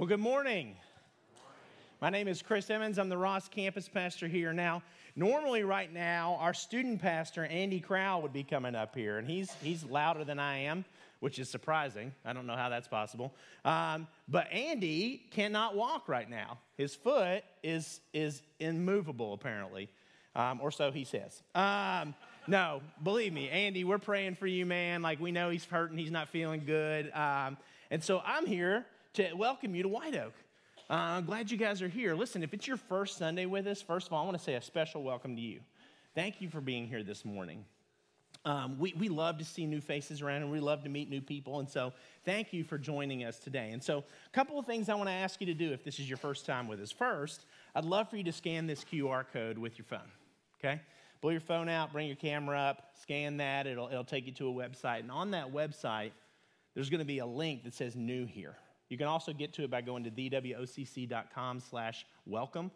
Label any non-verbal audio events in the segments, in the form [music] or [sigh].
Well, good morning. My name is Chris Emmons. I'm the Ross campus pastor here. Now, normally, right now, our student pastor, Andy Crowell, would be coming up here, and he's, he's louder than I am, which is surprising. I don't know how that's possible. Um, but Andy cannot walk right now. His foot is, is immovable, apparently, um, or so he says. Um, no, believe me, Andy, we're praying for you, man. Like, we know he's hurting, he's not feeling good. Um, and so I'm here to welcome you to White Oak. Uh, I'm glad you guys are here. Listen, if it's your first Sunday with us, first of all, I want to say a special welcome to you. Thank you for being here this morning. Um, we, we love to see new faces around and we love to meet new people. And so, thank you for joining us today. And so, a couple of things I want to ask you to do if this is your first time with us. First, I'd love for you to scan this QR code with your phone, okay? Pull your phone out, bring your camera up, scan that. It'll, it'll take you to a website. And on that website, there's going to be a link that says new here. You can also get to it by going to thewocc.com slash welcome.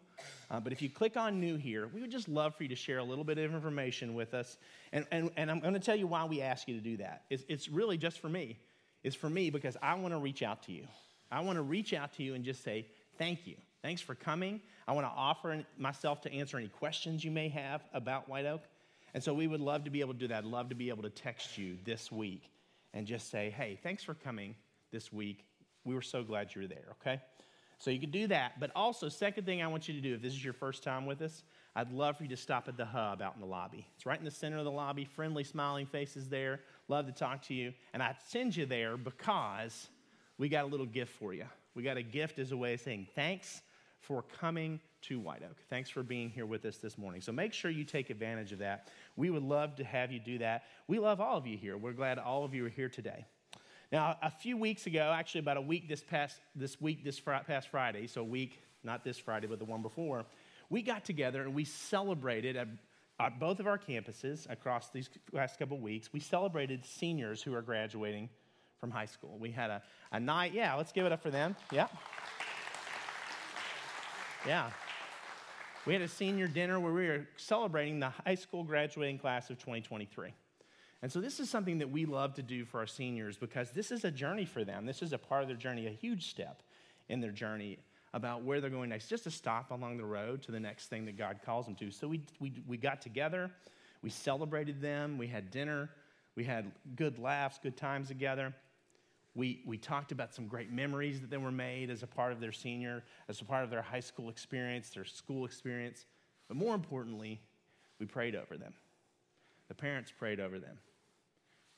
Uh, but if you click on new here, we would just love for you to share a little bit of information with us. And, and, and I'm going to tell you why we ask you to do that. It's, it's really just for me. It's for me because I want to reach out to you. I want to reach out to you and just say, thank you. Thanks for coming. I want to offer myself to answer any questions you may have about White Oak. And so we would love to be able to do that. I'd love to be able to text you this week and just say, hey, thanks for coming this week we were so glad you were there, okay? So you can do that. But also, second thing I want you to do, if this is your first time with us, I'd love for you to stop at the hub out in the lobby. It's right in the center of the lobby, friendly, smiling faces there. Love to talk to you. And I send you there because we got a little gift for you. We got a gift as a way of saying thanks for coming to White Oak. Thanks for being here with us this morning. So make sure you take advantage of that. We would love to have you do that. We love all of you here. We're glad all of you are here today. Now, a few weeks ago, actually about a week this past this week this fr- past Friday, so a week not this Friday but the one before, we got together and we celebrated at, at both of our campuses across these last couple weeks. We celebrated seniors who are graduating from high school. We had a, a night, yeah, let's give it up for them. Yeah. Yeah. We had a senior dinner where we were celebrating the high school graduating class of 2023. And so, this is something that we love to do for our seniors because this is a journey for them. This is a part of their journey, a huge step in their journey about where they're going next, just a stop along the road to the next thing that God calls them to. So, we, we, we got together, we celebrated them, we had dinner, we had good laughs, good times together. We, we talked about some great memories that they were made as a part of their senior, as a part of their high school experience, their school experience. But more importantly, we prayed over them. The parents prayed over them.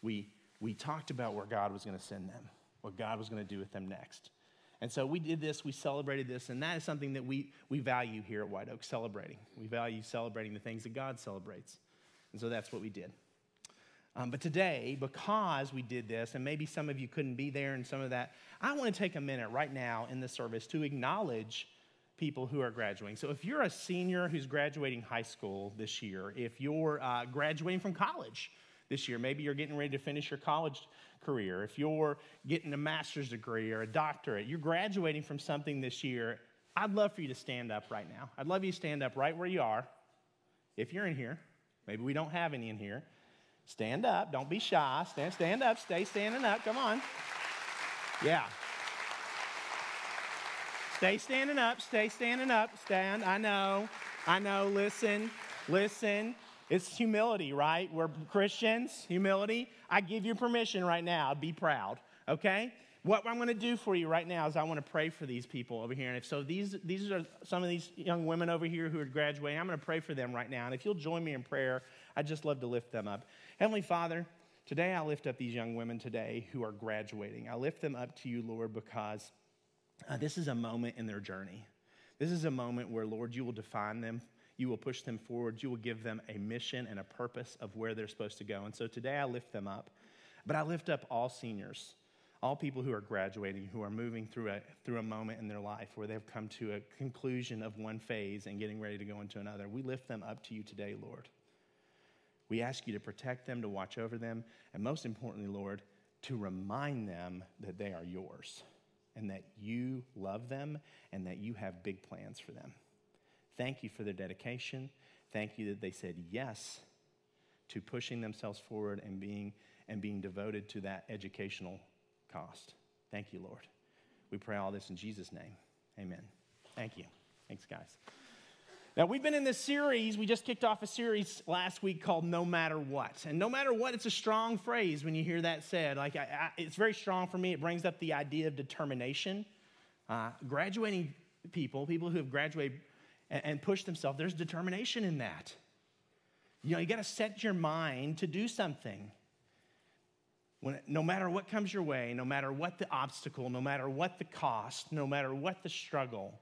We, we talked about where God was going to send them, what God was going to do with them next. And so we did this, we celebrated this, and that is something that we, we value here at White Oak, celebrating. We value celebrating the things that God celebrates. And so that's what we did. Um, but today, because we did this, and maybe some of you couldn't be there and some of that, I want to take a minute right now in the service to acknowledge people who are graduating. So if you're a senior who's graduating high school this year, if you're uh, graduating from college this year, maybe you're getting ready to finish your college career, if you're getting a master's degree or a doctorate, you're graduating from something this year, I'd love for you to stand up right now. I'd love you to stand up right where you are. If you're in here, maybe we don't have any in here. Stand up. Don't be shy. Stand, stand up. Stay standing up. Come on. Yeah. Stay standing up, stay standing up, stand. I know, I know, listen, listen. It's humility, right? We're Christians, humility. I give you permission right now, be proud, okay? What I'm going to do for you right now is I want to pray for these people over here. And if so, these, these are some of these young women over here who are graduating. I'm going to pray for them right now. And if you'll join me in prayer, I'd just love to lift them up. Heavenly Father, today I lift up these young women today who are graduating. I lift them up to you, Lord, because uh, this is a moment in their journey. This is a moment where, Lord, you will define them. You will push them forward. You will give them a mission and a purpose of where they're supposed to go. And so today I lift them up. But I lift up all seniors, all people who are graduating, who are moving through a, through a moment in their life where they've come to a conclusion of one phase and getting ready to go into another. We lift them up to you today, Lord. We ask you to protect them, to watch over them, and most importantly, Lord, to remind them that they are yours and that you love them and that you have big plans for them. Thank you for their dedication. Thank you that they said yes to pushing themselves forward and being, and being devoted to that educational cost. Thank you, Lord. We pray all this in Jesus' name. Amen. Thank you. Thanks, guys. Now, we've been in this series, we just kicked off a series last week called No Matter What. And no matter what, it's a strong phrase when you hear that said. Like, I, I, it's very strong for me. It brings up the idea of determination. Uh, graduating people, people who have graduated and, and pushed themselves, there's determination in that. You know, you got to set your mind to do something. When, no matter what comes your way, no matter what the obstacle, no matter what the cost, no matter what the struggle,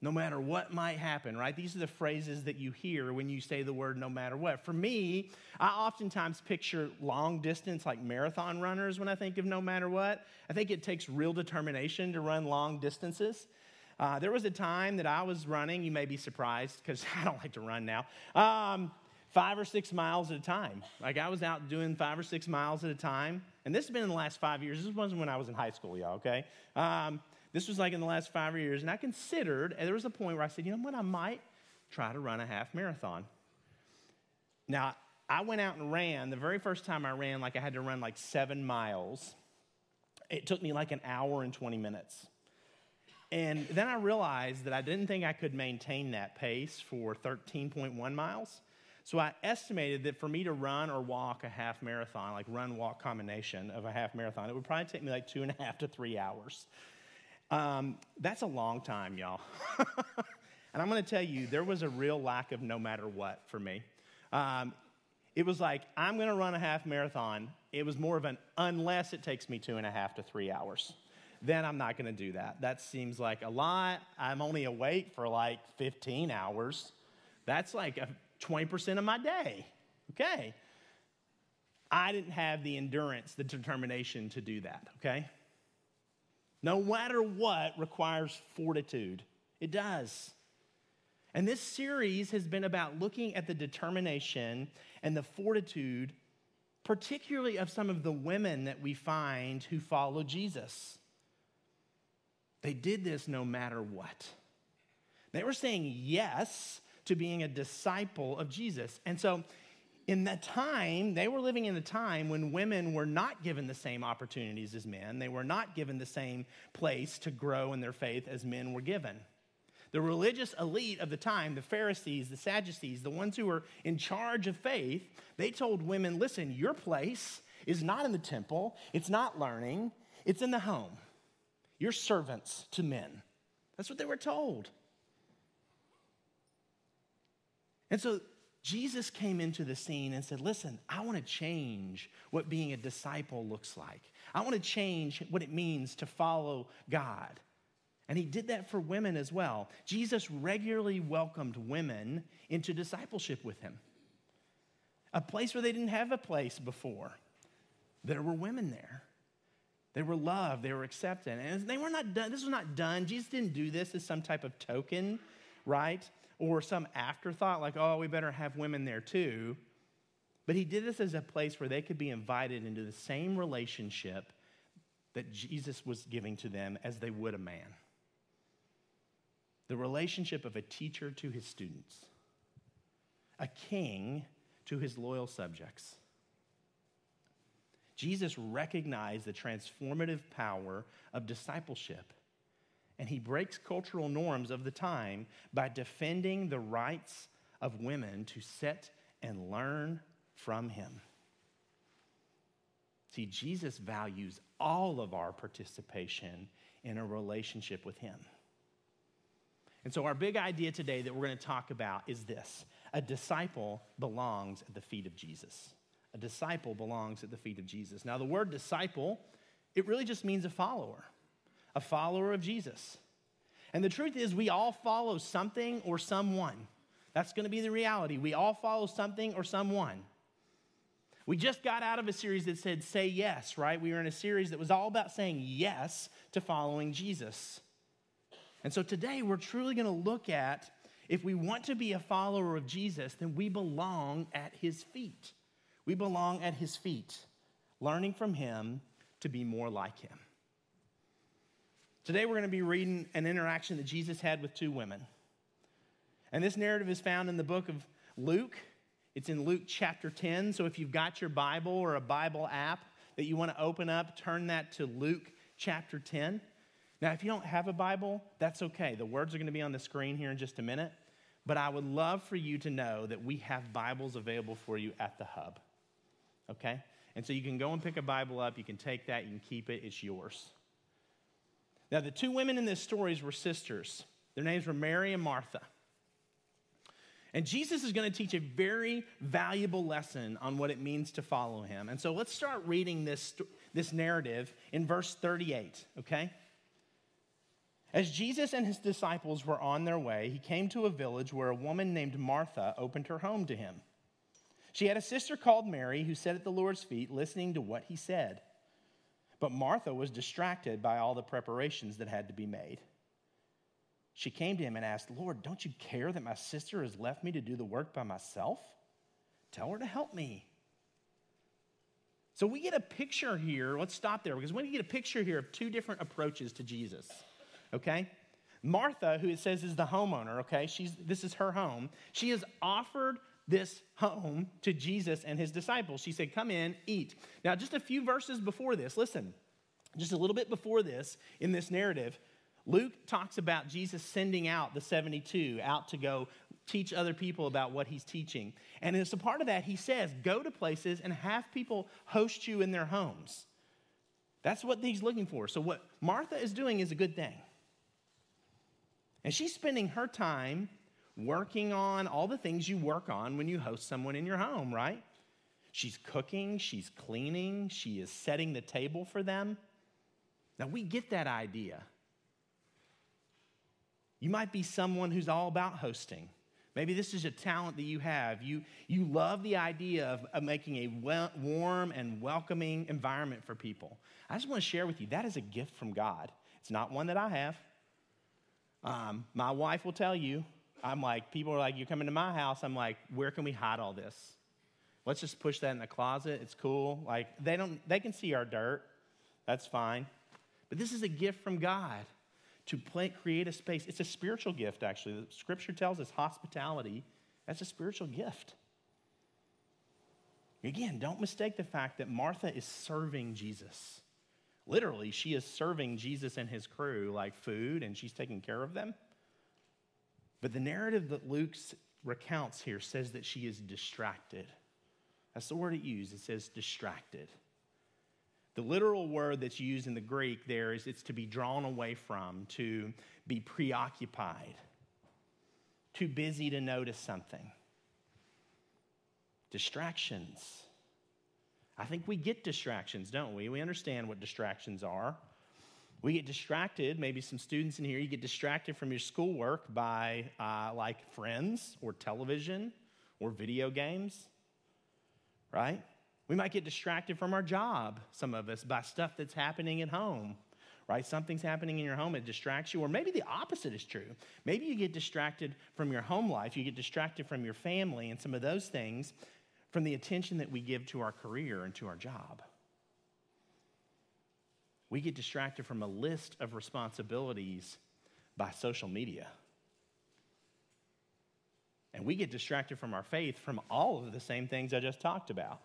no matter what might happen, right? These are the phrases that you hear when you say the word no matter what. For me, I oftentimes picture long distance, like marathon runners, when I think of no matter what. I think it takes real determination to run long distances. Uh, there was a time that I was running, you may be surprised because [laughs] I don't like to run now, um, five or six miles at a time. Like I was out doing five or six miles at a time. And this has been in the last five years. This wasn't when I was in high school, y'all, okay? Um, this was like in the last five years, and I considered, and there was a point where I said, you know what, I might try to run a half marathon. Now, I went out and ran. The very first time I ran, like I had to run like seven miles. It took me like an hour and 20 minutes. And then I realized that I didn't think I could maintain that pace for 13.1 miles. So I estimated that for me to run or walk a half marathon, like run walk combination of a half marathon, it would probably take me like two and a half to three hours. Um, that's a long time, y'all. [laughs] and I'm going to tell you, there was a real lack of no matter what for me. Um, it was like, I'm going to run a half marathon. It was more of an unless it takes me two and a half to three hours. Then I'm not going to do that. That seems like a lot. I'm only awake for like 15 hours. That's like a 20% of my day. Okay. I didn't have the endurance, the determination to do that. Okay no matter what, requires fortitude. It does. And this series has been about looking at the determination and the fortitude, particularly of some of the women that we find who follow Jesus. They did this no matter what. They were saying yes to being a disciple of Jesus. And so in that time, they were living in a time when women were not given the same opportunities as men. They were not given the same place to grow in their faith as men were given. The religious elite of the time, the Pharisees, the Sadducees, the ones who were in charge of faith, they told women listen, your place is not in the temple, it's not learning, it's in the home. You're servants to men. That's what they were told. And so Jesus came into the scene and said, Listen, I want to change what being a disciple looks like. I want to change what it means to follow God. And he did that for women as well. Jesus regularly welcomed women into discipleship with him, a place where they didn't have a place before. There were women there. They were loved, they were accepted. And they were not done, this was not done. Jesus didn't do this as some type of token, right? Or some afterthought, like, oh, we better have women there too. But he did this as a place where they could be invited into the same relationship that Jesus was giving to them as they would a man the relationship of a teacher to his students, a king to his loyal subjects. Jesus recognized the transformative power of discipleship and he breaks cultural norms of the time by defending the rights of women to sit and learn from him. See, Jesus values all of our participation in a relationship with him. And so, our big idea today that we're going to talk about is this a disciple belongs at the feet of Jesus. A disciple belongs at the feet of Jesus. Now, the word disciple, it really just means a follower a follower of Jesus. And the truth is, we all follow something or someone. That's going to be the reality. We all follow something or someone. We just got out of a series that said, Say Yes, right? We were in a series that was all about saying yes to following Jesus. And so today we're truly going to look at if we want to be a follower of Jesus, then we belong at his feet. We belong at his feet, learning from him to be more like him. Today we're going to be reading an interaction that Jesus had with two women. And this narrative is found in the book of Luke. It's in Luke chapter 10. So if you've got your Bible or a Bible app that you want to open up, turn that to Luke chapter 10. Now, if you don't have a Bible, that's okay. The words are going to be on the screen here in just a minute. But I would love for you to know that we have Bibles available for you at the hub. Okay? And so you can go and pick a Bible up. You can take that. You can keep it. It's yours. Now, the two women in this stories were sisters. Their names were Mary and Martha. And Jesus is going to teach a very valuable lesson on what it means to follow him. And so let's start reading this, this narrative in verse 38, okay? As Jesus and his disciples were on their way, he came to a village where a woman named Martha opened her home to him. She had a sister called Mary who sat at the Lord's feet listening to what he said. But Martha was distracted by all the preparations that had to be made. She came to him and asked, Lord, don't you care that my sister has left me to do the work by myself? Tell her to help me. So we get a picture here. Let's stop there because we get a picture here of two different approaches to Jesus. Okay? Martha, who it says is the homeowner, okay? She's this is her home. She has offered this home to Jesus and his disciples. She said, Come in, eat. Now, just a few verses before this, listen, just a little bit before this in this narrative, Luke talks about Jesus sending out the 72 out to go teach other people about what he's teaching. And as a part of that, he says, Go to places and have people host you in their homes. That's what he's looking for. So, what Martha is doing is a good thing. And she's spending her time working on all the things you work on when you host someone in your home, right? She's cooking, she's cleaning, she is setting the table for them. Now, we get that idea. You might be someone who's all about hosting. Maybe this is a talent that you have. You, you love the idea of, of making a well, warm and welcoming environment for people. I just want to share with you that is a gift from God. It's not one that I have. Um, my wife will tell you I'm like, people are like, you're coming to my house. I'm like, where can we hide all this? Let's just push that in the closet. It's cool. Like, they don't, they can see our dirt. That's fine. But this is a gift from God to create a space. It's a spiritual gift, actually. The scripture tells us hospitality, that's a spiritual gift. Again, don't mistake the fact that Martha is serving Jesus. Literally, she is serving Jesus and his crew like food, and she's taking care of them. But the narrative that Luke recounts here says that she is distracted. That's the word it used. It says distracted. The literal word that's used in the Greek there is it's to be drawn away from, to be preoccupied, too busy to notice something. Distractions. I think we get distractions, don't we? We understand what distractions are. We get distracted, maybe some students in here, you get distracted from your schoolwork by uh, like friends or television or video games, right? We might get distracted from our job, some of us, by stuff that's happening at home, right? Something's happening in your home, it distracts you. Or maybe the opposite is true. Maybe you get distracted from your home life, you get distracted from your family and some of those things from the attention that we give to our career and to our job we get distracted from a list of responsibilities by social media. And we get distracted from our faith from all of the same things I just talked about.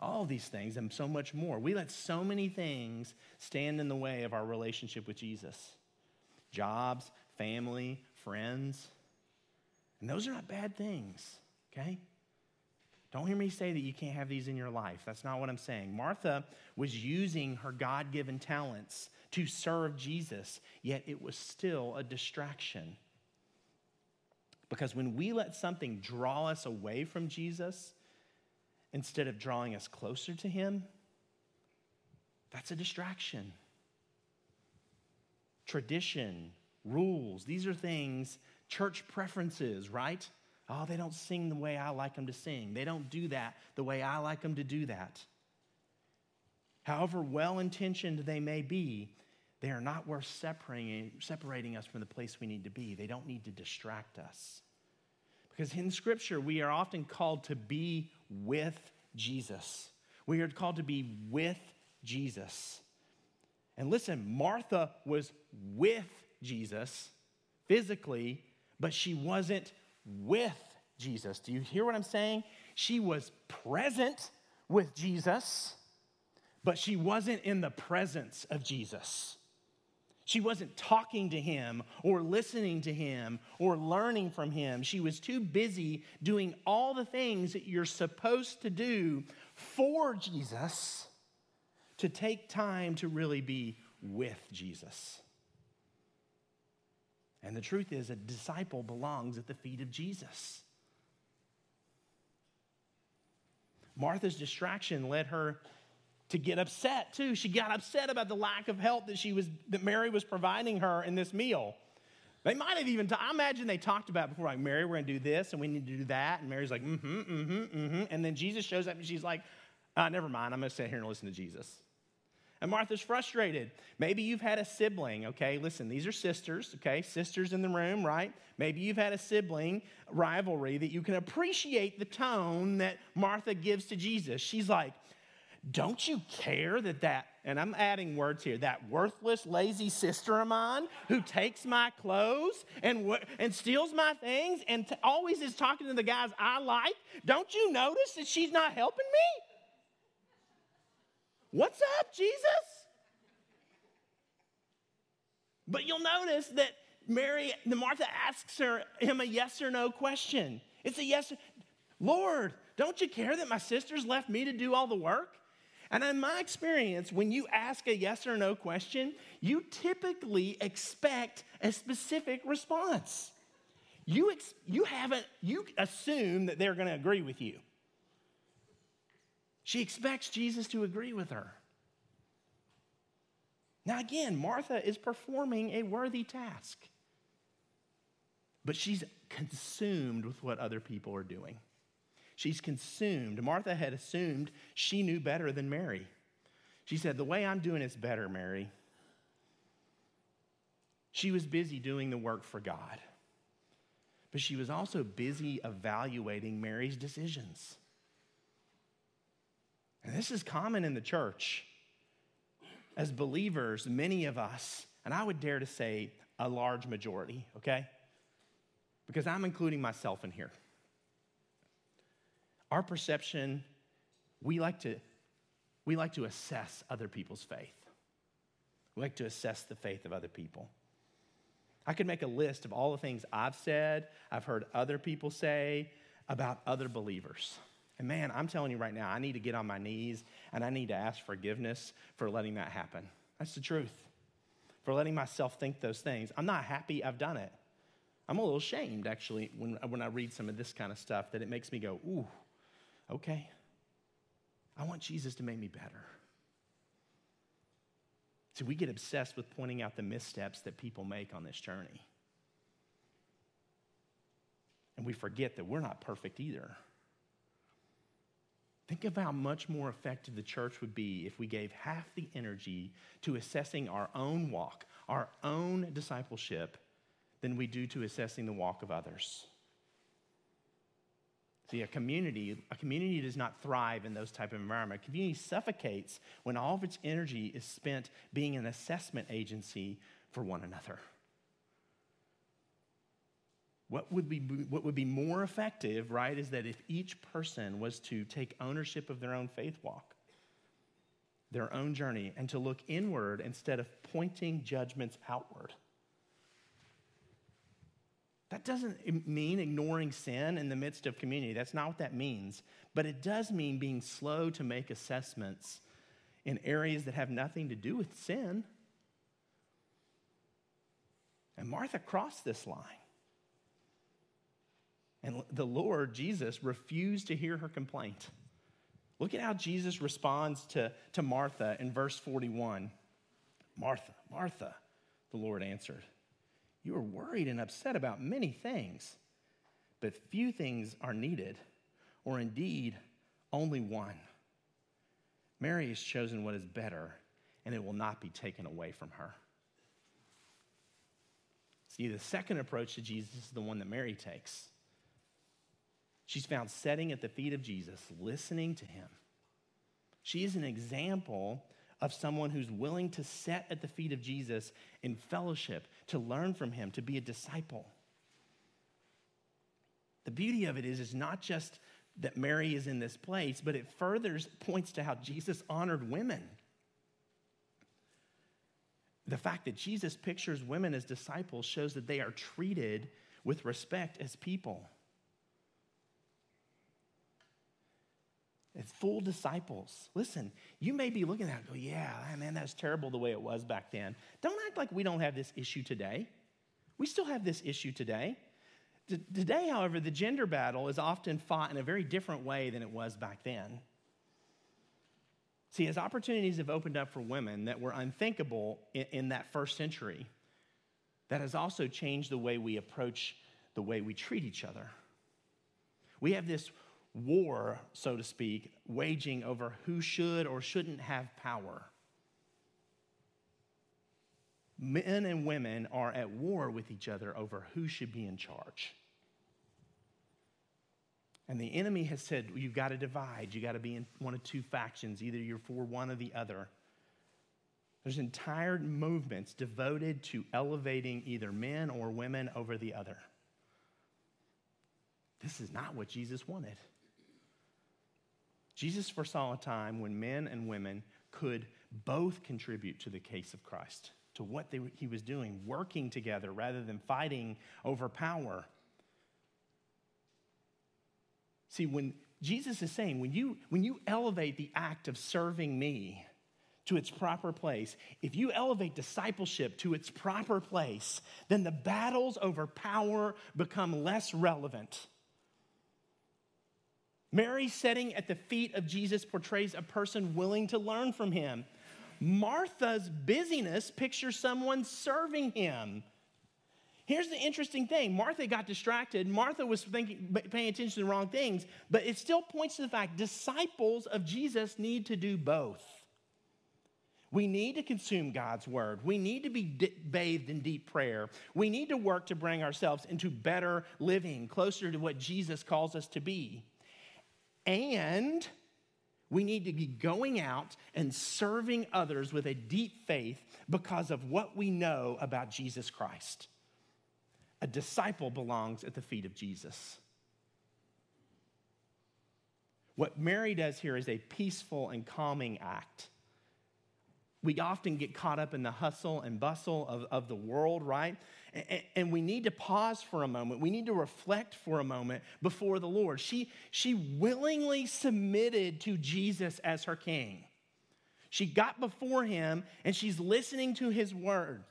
All these things and so much more. We let so many things stand in the way of our relationship with Jesus jobs, family, friends. And those are not bad things, okay? Don't hear me say that you can't have these in your life. That's not what I'm saying. Martha was using her God given talents to serve Jesus, yet it was still a distraction. Because when we let something draw us away from Jesus instead of drawing us closer to Him, that's a distraction. Tradition, rules, these are things, church preferences, right? Oh, they don't sing the way I like them to sing. They don't do that the way I like them to do that. However well intentioned they may be, they are not worth separating, separating us from the place we need to be. They don't need to distract us. Because in Scripture, we are often called to be with Jesus. We are called to be with Jesus. And listen, Martha was with Jesus physically, but she wasn't with Jesus. Do you hear what I'm saying? She was present with Jesus, but she wasn't in the presence of Jesus. She wasn't talking to him or listening to him or learning from him. She was too busy doing all the things that you're supposed to do for Jesus to take time to really be with Jesus. And the truth is, a disciple belongs at the feet of Jesus. Martha's distraction led her to get upset too. She got upset about the lack of help that she was that Mary was providing her in this meal. They might have even, I imagine they talked about before, like, Mary, we're gonna do this and we need to do that. And Mary's like, mm-hmm, mm-hmm, mm-hmm. And then Jesus shows up and she's like, uh, never mind, I'm gonna sit here and listen to Jesus. And Martha's frustrated. Maybe you've had a sibling, okay? Listen, these are sisters, okay? Sisters in the room, right? Maybe you've had a sibling rivalry that you can appreciate the tone that Martha gives to Jesus. She's like, don't you care that that, and I'm adding words here, that worthless, lazy sister of mine who takes my clothes and, and steals my things and t- always is talking to the guys I like, don't you notice that she's not helping me? What's up, Jesus? But you'll notice that Mary, the Martha asks her, him a yes or no question. It's a yes. Lord, don't you care that my sisters left me to do all the work? And in my experience, when you ask a yes or no question, you typically expect a specific response. You, ex- you haven't, you assume that they're going to agree with you. She expects Jesus to agree with her. Now, again, Martha is performing a worthy task, but she's consumed with what other people are doing. She's consumed. Martha had assumed she knew better than Mary. She said, The way I'm doing is better, Mary. She was busy doing the work for God, but she was also busy evaluating Mary's decisions. And this is common in the church. As believers, many of us, and I would dare to say a large majority, okay? Because I'm including myself in here. Our perception, we like to we like to assess other people's faith. We like to assess the faith of other people. I could make a list of all the things I've said, I've heard other people say about other believers. And man, I'm telling you right now, I need to get on my knees and I need to ask forgiveness for letting that happen. That's the truth. For letting myself think those things. I'm not happy I've done it. I'm a little ashamed, actually, when, when I read some of this kind of stuff, that it makes me go, ooh, okay. I want Jesus to make me better. See, we get obsessed with pointing out the missteps that people make on this journey. And we forget that we're not perfect either. Think of how much more effective the church would be if we gave half the energy to assessing our own walk, our own discipleship, than we do to assessing the walk of others. See, a community, a community does not thrive in those type of environment. A community suffocates when all of its energy is spent being an assessment agency for one another. What would, be, what would be more effective, right, is that if each person was to take ownership of their own faith walk, their own journey, and to look inward instead of pointing judgments outward. That doesn't mean ignoring sin in the midst of community. That's not what that means. But it does mean being slow to make assessments in areas that have nothing to do with sin. And Martha crossed this line. And the Lord, Jesus, refused to hear her complaint. Look at how Jesus responds to, to Martha in verse 41. Martha, Martha, the Lord answered, You are worried and upset about many things, but few things are needed, or indeed only one. Mary has chosen what is better, and it will not be taken away from her. See, the second approach to Jesus is the one that Mary takes. She's found sitting at the feet of Jesus, listening to him. She is an example of someone who's willing to set at the feet of Jesus in fellowship, to learn from him, to be a disciple. The beauty of it is, is not just that Mary is in this place, but it further points to how Jesus honored women. The fact that Jesus pictures women as disciples shows that they are treated with respect as people. As full disciples. Listen, you may be looking at it go, yeah, ah, man, that's terrible the way it was back then. Don't act like we don't have this issue today. We still have this issue today. Today, however, the gender battle is often fought in a very different way than it was back then. See, as opportunities have opened up for women that were unthinkable in, in, that first century, that has also changed the way we approach the way we treat each other. We have this war, so to speak, waging over who should or shouldn't have power. Men and women are at war with each other over who should be in charge. And the enemy has said, well, you've got to divide. You've got to be in one of two factions. Either you're for one or the other. There's entire movements devoted to elevating either men or women over the other. This is not what Jesus wanted. Jesus foresaw a time when men and women could both contribute to the case of Christ, to what they, he was doing, working together rather than fighting over power. See, when Jesus is saying, when you, when you elevate the act of serving me to its proper place, if you elevate discipleship to its proper place, then the battles over power become less relevant. Mary sitting at the feet of Jesus portrays a person willing to learn from him. Martha's busyness pictures someone serving him. Here's the interesting thing Martha got distracted. Martha was thinking, paying attention to the wrong things, but it still points to the fact disciples of Jesus need to do both. We need to consume God's word. We need to be bathed in deep prayer. We need to work to bring ourselves into better living, closer to what Jesus calls us to be. And we need to be going out and serving others with a deep faith because of what we know about Jesus Christ. A disciple belongs at the feet of Jesus. What Mary does here is a peaceful and calming act. We often get caught up in the hustle and bustle of, of the world, right? And, we need to pause for a moment. We need to reflect for a moment before the Lord. She, she willingly submitted to Jesus as her king. She got before him and she's listening to his word.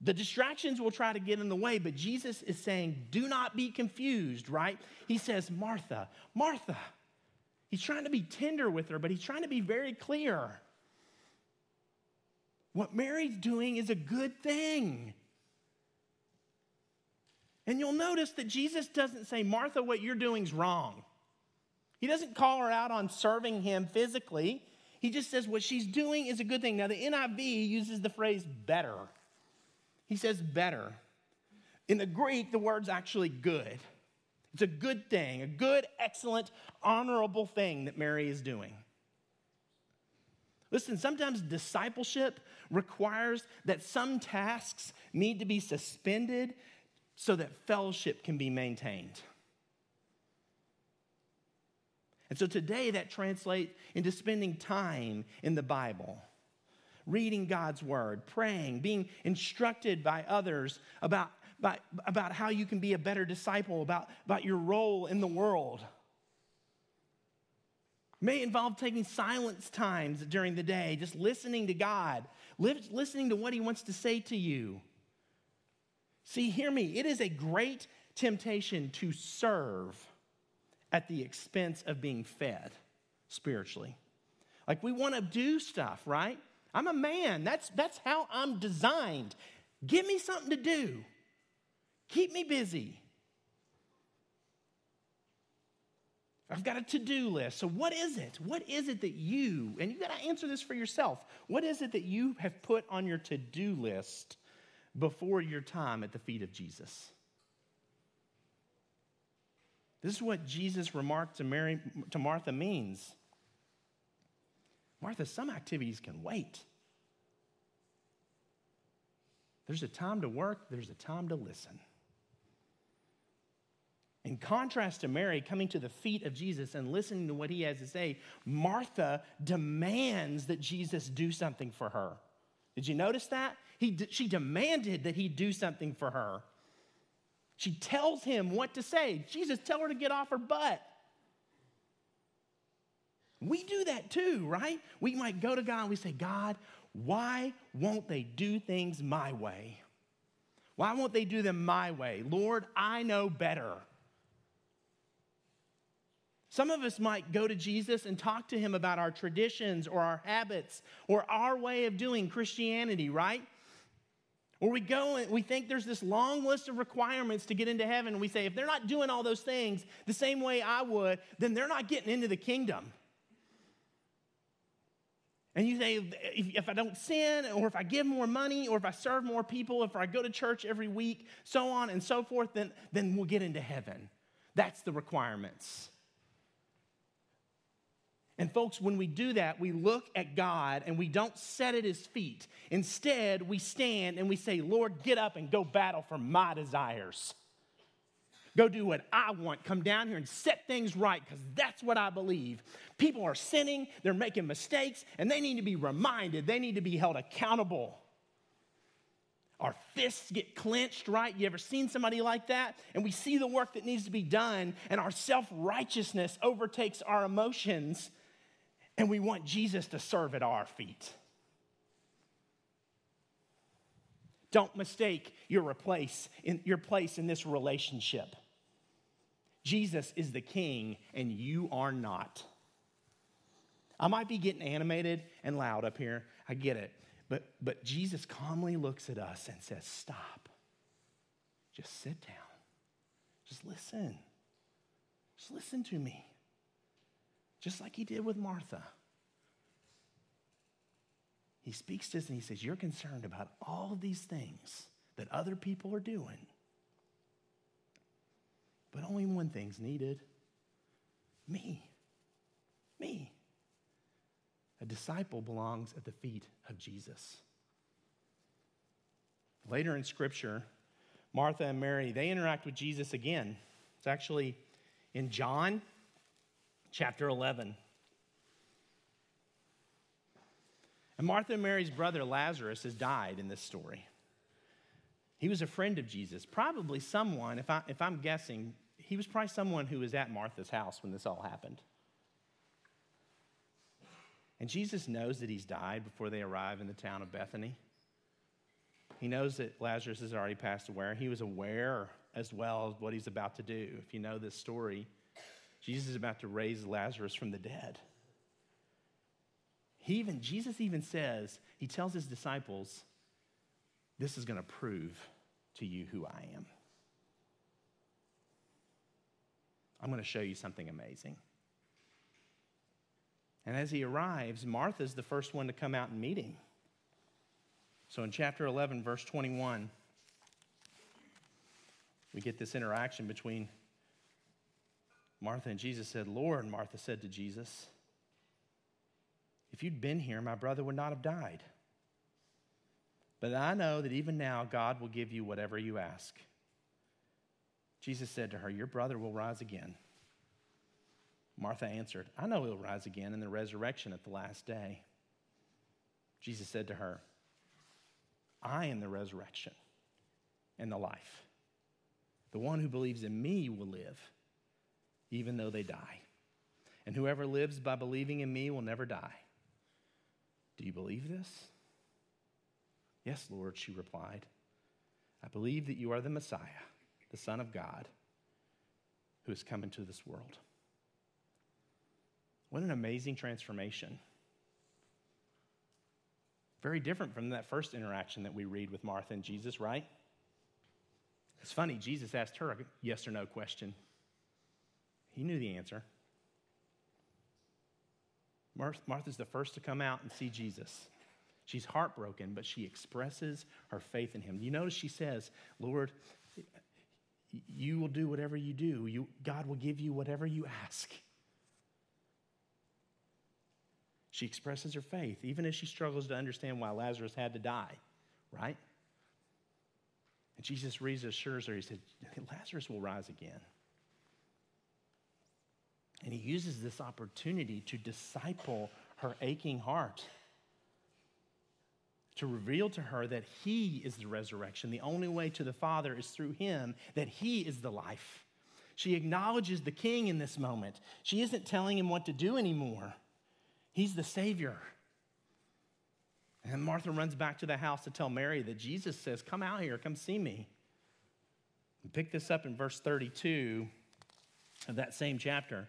The distractions will try to get in the way, but Jesus is saying, do not be confused, right? He says, Martha, Martha. He's trying to be tender with her, but he's trying to be very clear. What Mary's doing is a good thing. And you'll notice that Jesus doesn't say, Martha, what you're doing is wrong. He doesn't call her out on serving him physically. He just says what she's doing is a good thing. Now, the NIV uses the phrase better. He says better. In the Greek, the word's actually good. It's a good thing, a good, excellent, honorable thing that Mary is doing. Listen, sometimes discipleship requires that some tasks need to be suspended so that fellowship can be maintained. And so today that translates into spending time in the Bible reading God's word, praying, being instructed by others about, about, about how you can be a better disciple, about, about your role in the world. May involve taking silence times during the day, just listening to God, listening to what He wants to say to you. See, hear me, it is a great temptation to serve at the expense of being fed spiritually. Like we want to do stuff, right? I'm a man. That's, that's how I'm designed. Give me something to do. Keep me busy. I've got a to do list. So, what is it? What is it that you, and you've got to answer this for yourself, what is it that you have put on your to do list before your time at the feet of Jesus? This is what Jesus' remark to, Mary, to Martha means. Martha, some activities can wait. There's a time to work, there's a time to listen. In contrast to Mary coming to the feet of Jesus and listening to what he has to say, Martha demands that Jesus do something for her. Did you notice that? He, she demanded that he do something for her. She tells him what to say. Jesus, tell her to get off her butt. We do that too, right? We might go to God and we say, God, why won't they do things my way? Why won't they do them my way? Lord, I know better. Some of us might go to Jesus and talk to him about our traditions or our habits or our way of doing Christianity, right? Or we go and we think there's this long list of requirements to get into heaven, we say, if they're not doing all those things the same way I would, then they're not getting into the kingdom. And you say, if, I don't sin, or if I give more money, or if I serve more people, if I go to church every week, so on and so forth, then, then we'll get into heaven. That's the requirements. And folks, when we do that, we look at God and we don't set at his feet. Instead, we stand and we say, Lord, get up and go battle for my desires. Go do what I want. Come down here and set things right because that's what I believe. People are sinning, they're making mistakes, and they need to be reminded, they need to be held accountable. Our fists get clenched, right? You ever seen somebody like that? And we see the work that needs to be done, and our self righteousness overtakes our emotions and we want Jesus to serve at our feet. Don't mistake your place in, your place in this relationship. Jesus is the king, and you are not. I might be getting animated and loud up here. I get it. But, but Jesus calmly looks at us and says, Stop. Just sit down. Just listen. Just listen to me just like he did with Martha. He speaks to us and he says, You're concerned about all these things that other people are doing. But only one thing's needed me. Me. A disciple belongs at the feet of Jesus. Later in Scripture, Martha and Mary, they interact with Jesus again. It's actually in John chapter 11. And Martha and Mary's brother Lazarus has died in this story. He was a friend of Jesus, probably someone, if, I, if I'm guessing, he was probably someone who was at Martha's house when this all happened. And Jesus knows that he's died before they arrive in the town of Bethany. He knows that Lazarus has already passed away. He was aware as well of what he's about to do. If you know this story, Jesus is about to raise Lazarus from the dead. He even, Jesus even says, he tells his disciples, this is going to prove to you who I am. I'm going to show you something amazing. And as he arrives, Martha's the first one to come out and meet him. So in chapter 11, verse 21, we get this interaction between Martha and Jesus said, Lord, Martha said to Jesus, if you'd been here, my brother would not have died. But I know that even now God will give you whatever you ask. Jesus said to her, Your brother will rise again. Martha answered, I know he'll rise again in the resurrection at the last day. Jesus said to her, I am the resurrection and the life. The one who believes in me will live even though they die. And whoever lives by believing in me will never die. Do you believe this? Yes, Lord, she replied. I believe that you are the Messiah, the Son of God, who has come into this world. What an amazing transformation. Very different from that first interaction that we read with Martha and Jesus, right? It's funny, Jesus asked her a yes or no question. He knew the answer. Martha's the first to come out and see Jesus. She's heartbroken, but she expresses her faith in him. You notice she says, Lord, you will do whatever you do. You, God will give you whatever you ask. She expresses her faith, even as she struggles to understand why Lazarus had to die, right? And Jesus reassures her. He said, Lazarus will rise again. And he uses this opportunity to disciple her aching heart, to reveal to her that he is the resurrection. The only way to the Father is through him, that he is the life. She acknowledges the king in this moment. She isn't telling him what to do anymore, he's the Savior. And Martha runs back to the house to tell Mary that Jesus says, Come out here, come see me. And pick this up in verse 32 of that same chapter.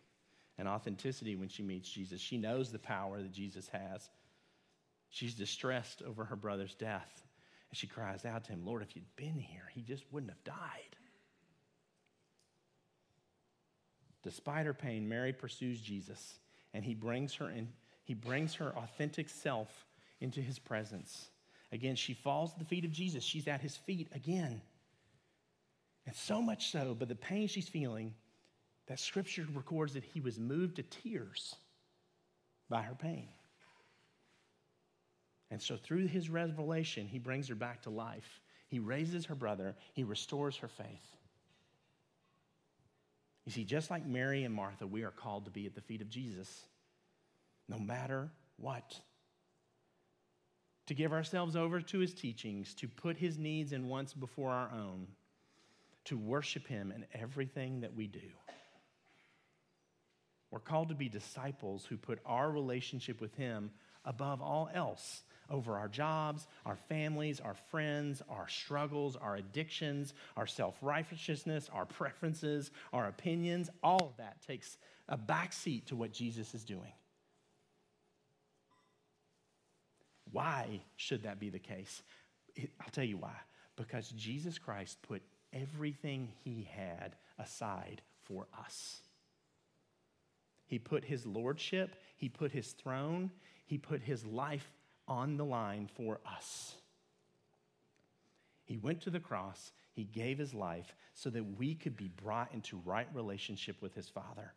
and authenticity when she meets Jesus. She knows the power that Jesus has. She's distressed over her brother's death. And she cries out to him, Lord, if you'd been here, he just wouldn't have died. Despite her pain, Mary pursues Jesus, and he brings her in, he brings her authentic self into his presence. Again, she falls at the feet of Jesus. She's at his feet again. And so much so, but the pain she's feeling that scripture records that he was moved to tears by her pain. And so, through his revelation, he brings her back to life. He raises her brother, he restores her faith. You see, just like Mary and Martha, we are called to be at the feet of Jesus, no matter what. To give ourselves over to his teachings, to put his needs and wants before our own, to worship him in everything that we do. We're called to be disciples who put our relationship with Him above all else over our jobs, our families, our friends, our struggles, our addictions, our self righteousness, our preferences, our opinions. All of that takes a backseat to what Jesus is doing. Why should that be the case? I'll tell you why. Because Jesus Christ put everything he had aside for us. He put his lordship, he put his throne, he put his life on the line for us. He went to the cross, he gave his life so that we could be brought into right relationship with his Father.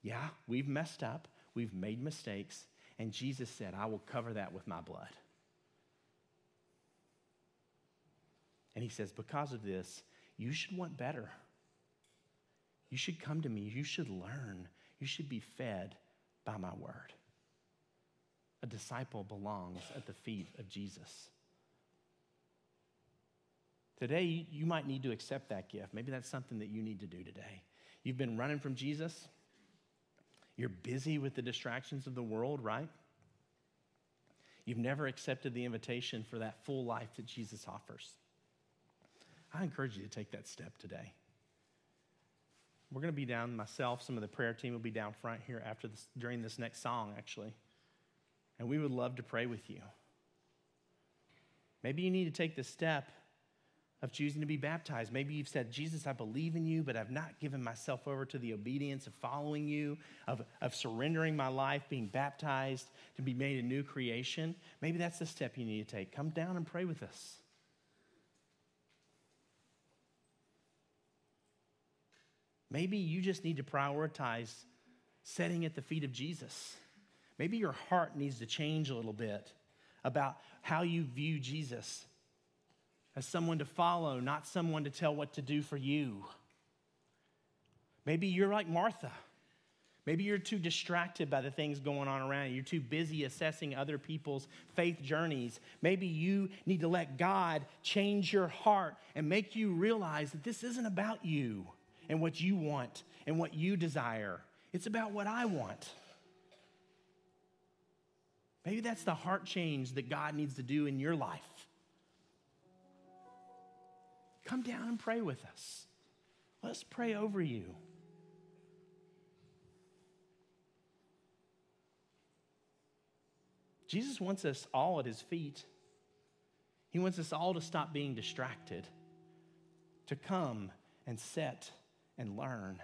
Yeah, we've messed up, we've made mistakes, and Jesus said, I will cover that with my blood. And he says, Because of this, you should want better. You should come to me. You should learn. You should be fed by my word. A disciple belongs at the feet of Jesus. Today, you might need to accept that gift. Maybe that's something that you need to do today. You've been running from Jesus. You're busy with the distractions of the world, right? You've never accepted the invitation for that full life that Jesus offers. I encourage you to take that step today. We're going to be down, myself, some of the prayer team will be down front here after this, during this next song, actually. And we would love to pray with you. Maybe you need to take the step of choosing to be baptized. Maybe you've said, Jesus, I believe in you, but I've not given myself over to the obedience of following you, of, of surrendering my life, being baptized to be made a new creation. Maybe that's the step you need to take. Come down and pray with us. Maybe you just need to prioritize setting at the feet of Jesus. Maybe your heart needs to change a little bit about how you view Jesus as someone to follow, not someone to tell what to do for you. Maybe you're like Martha. Maybe you're too distracted by the things going on around you. You're too busy assessing other people's faith journeys. Maybe you need to let God change your heart and make you realize that this isn't about you and what you want and what you desire. It's about what I want. Maybe that's the heart change that God needs to do in your life. Come down and pray with us. Let's pray over you. Jesus wants us all at his feet. He wants us all to stop being distracted, to come and set and learn.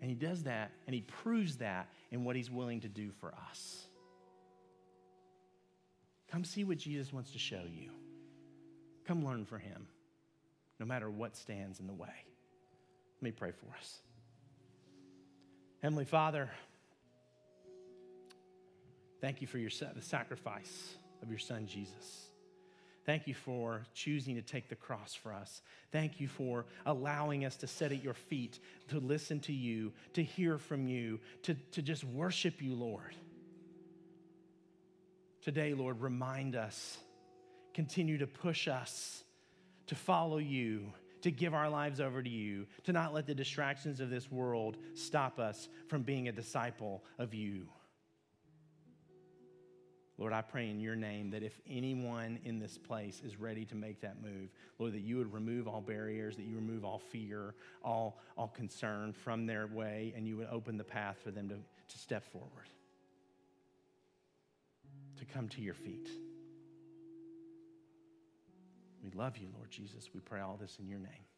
And he does that, and he proves that in what he's willing to do for us. Come see what Jesus wants to show you. Come learn for him, no matter what stands in the way. Let me pray for us. Heavenly Father, thank you for your, the sacrifice of your son Jesus. Thank you for choosing to take the cross for us. Thank you for allowing us to sit at your feet, to listen to you, to hear from you, to, to just worship you, Lord. Today, Lord, remind us, continue to push us to follow you, to give our lives over to you, to not let the distractions of this world stop us from being a disciple of you. Lord, I pray in your name that if anyone in this place is ready to make that move, Lord, that you would remove all barriers, that you remove all fear, all, all concern from their way, and you would open the path for them to, to step forward, to come to your feet. We love you, Lord Jesus. We pray all this in your name.